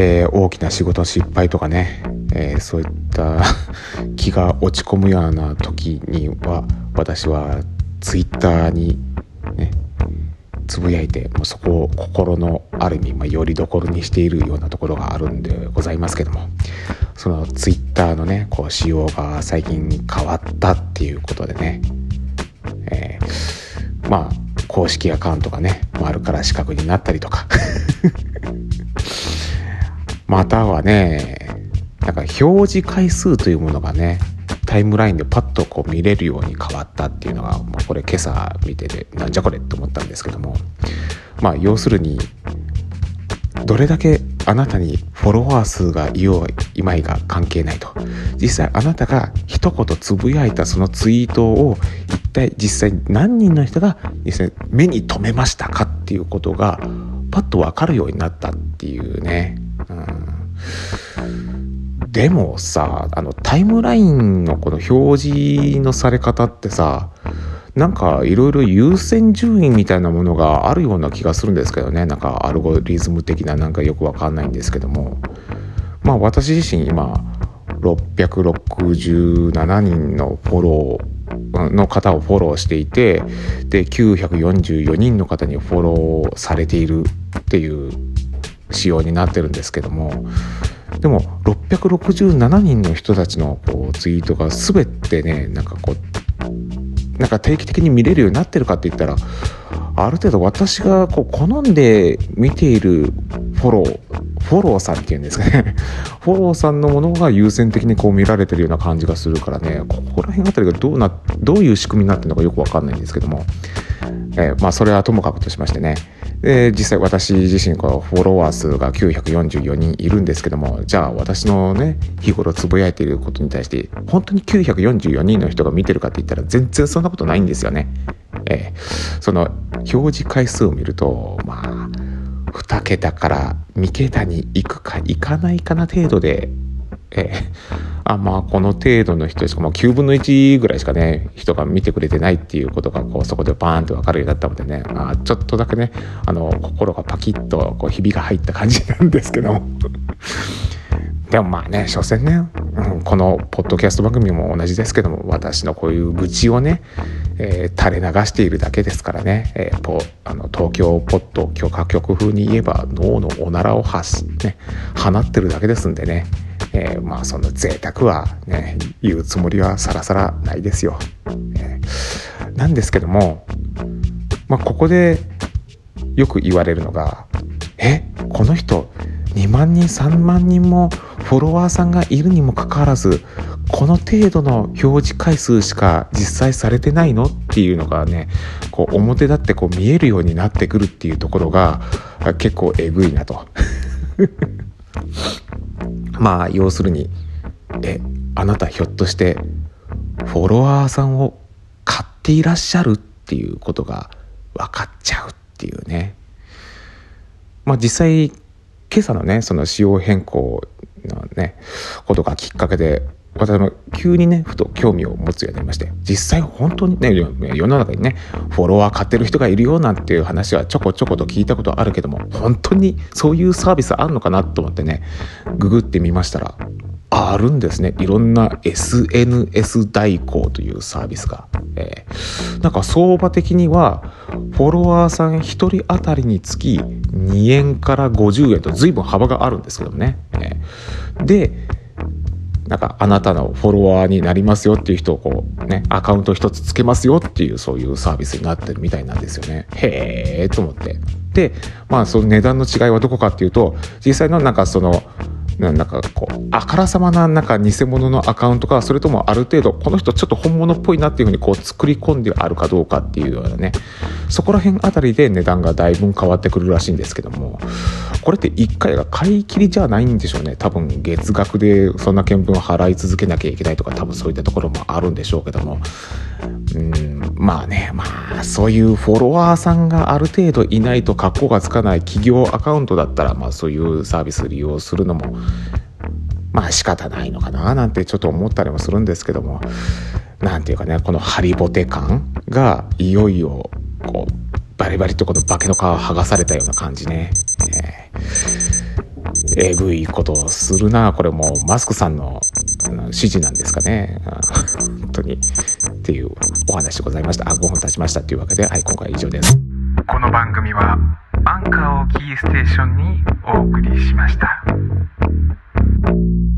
えー、大きな仕事失敗とかね、えー、そういった 気が落ち込むような時には私はツイッターにねつぶやいてもうそこを心のある意味、まあ、よりどころにしているようなところがあるんでございますけどもそのツイッターのねこう仕様が最近変わったっていうことでね、えー、まあ公式アカウントがね丸から四角になったりとか。またはねなんか表示回数というものがねタイムラインでパッとこう見れるように変わったっていうのが、まあ、これ今朝見ててなんじゃこれって思ったんですけどもまあ要するにどれだけあなたにフォロワー数がいよういまいが関係ないと。実際あなたが一言つぶやいたそのツイートを一体実際何人の人が実際目に留めましたかっていうことがパッと分かるようになったっていうね、でもさあのタイムラインのこの表示のされ方ってさなんかいろいろ優先順位みたいなものがあるような気がするんですけどね。なんかアルゴリズム的ななんかよくわかんないんですけども。まあ私自身今667人のフォローの方をフォローしていてで944人の方にフォローされているっていう仕様になってるんですけどもでも667人の人たちのこうツイートが全てねなんかこうなんか定期的に見れるようになってるかって言ったらある程度私がこう好んで見ているフォローフォローさんっていうんですかね。フォローさんのものが優先的にこう見られてるような感じがするからねここら辺あたりがどうなどういう仕組みになってるのかよくわかんないんですけども、えー、まあそれはともかくとしましてねで実際私自身このフォロワー数が944人いるんですけどもじゃあ私のね日頃つぶやいていることに対して本当に944人の人が見てるかって言ったら全然そんなことないんですよね。えー、その表示回数を見るとまあ2桁から2桁に行くか行かないかな程度でえー、あまあこの程度の人しか。もう9分の1ぐらいしかね人が見てくれてないっていうことがこうそこでバーンと分かるようになったのでね。あちょっとだけねあの心がパキッとこうひびが入った感じなんですけども。でもまあね所詮ね、うん、このポッドキャスト番組も同じですけども私のこういう愚痴をね、えー、垂れ流しているだけですからね、えー、ポあの東京ポッド許可局風に言えば脳のおならを発、ね、放ってるだけですんでね。えー、まあその贅沢はね言うつもりはさらさらないですよ。えー、なんですけども、まあ、ここでよく言われるのが「えこの人2万人3万人もフォロワーさんがいるにもかかわらずこの程度の表示回数しか実際されてないのっていうのがねこう表立ってこう見えるようになってくるっていうところが結構えぐいなと。まあ要するにえあなたひょっとしてフォロワーさんを買っていらっしゃるっていうことが分かっちゃうっていうね。まあ実際今朝のねその仕様変更のねことがきっかけで私も急にねふと興味を持つようになりまして実際本当にね世の中にねフォロワー買ってる人がいるよなんていう話はちょこちょこと聞いたことあるけども本当にそういうサービスあるのかなと思ってねググってみましたらあるんですね。いろんな SNS 代行というサービスが、えー、なんか相場的にはフォロワーさん1人当たりにつき2円から50円と随分幅があるんですけどもね、えー、でなんかあなたのフォロワーになりますよっていう人をこうねアカウント一つつけますよっていうそういうサービスになってるみたいなんですよね。へえと思って。でまあその値段の違いはどこかっていうと実際のなんかそのなんかこうあからさまななんか偽物のアカウントかそれともある程度この人ちょっと本物っぽいなっていうふうにこう作り込んであるかどうかっていうようなね。そこら辺あたりで値段がだいぶ変わってくるらしいんですけども。これって1回が買い切りじゃないんでしょうね。多分月額でそんな見分を払い続けなきゃいけないとか多分そういったところもあるんでしょうけども。うんまあね。まあそういうフォロワーさんがある程度いないと格好がつかない企業アカウントだったらまあそういうサービス利用するのもまあ仕方ないのかななんてちょっと思ったりもするんですけども何て言うかねこのハリボテ感がいよいよこうバリバリとこの化けの皮剥がされたような感じね。えーえぐいことをするな。これもうマスクさんの指示なんですかね。本当に。っていうお話でございました。あ5分経ちましたっていうわけではい今回は以上です。この番組はアンカーをキーステーションにお送りしました。thank you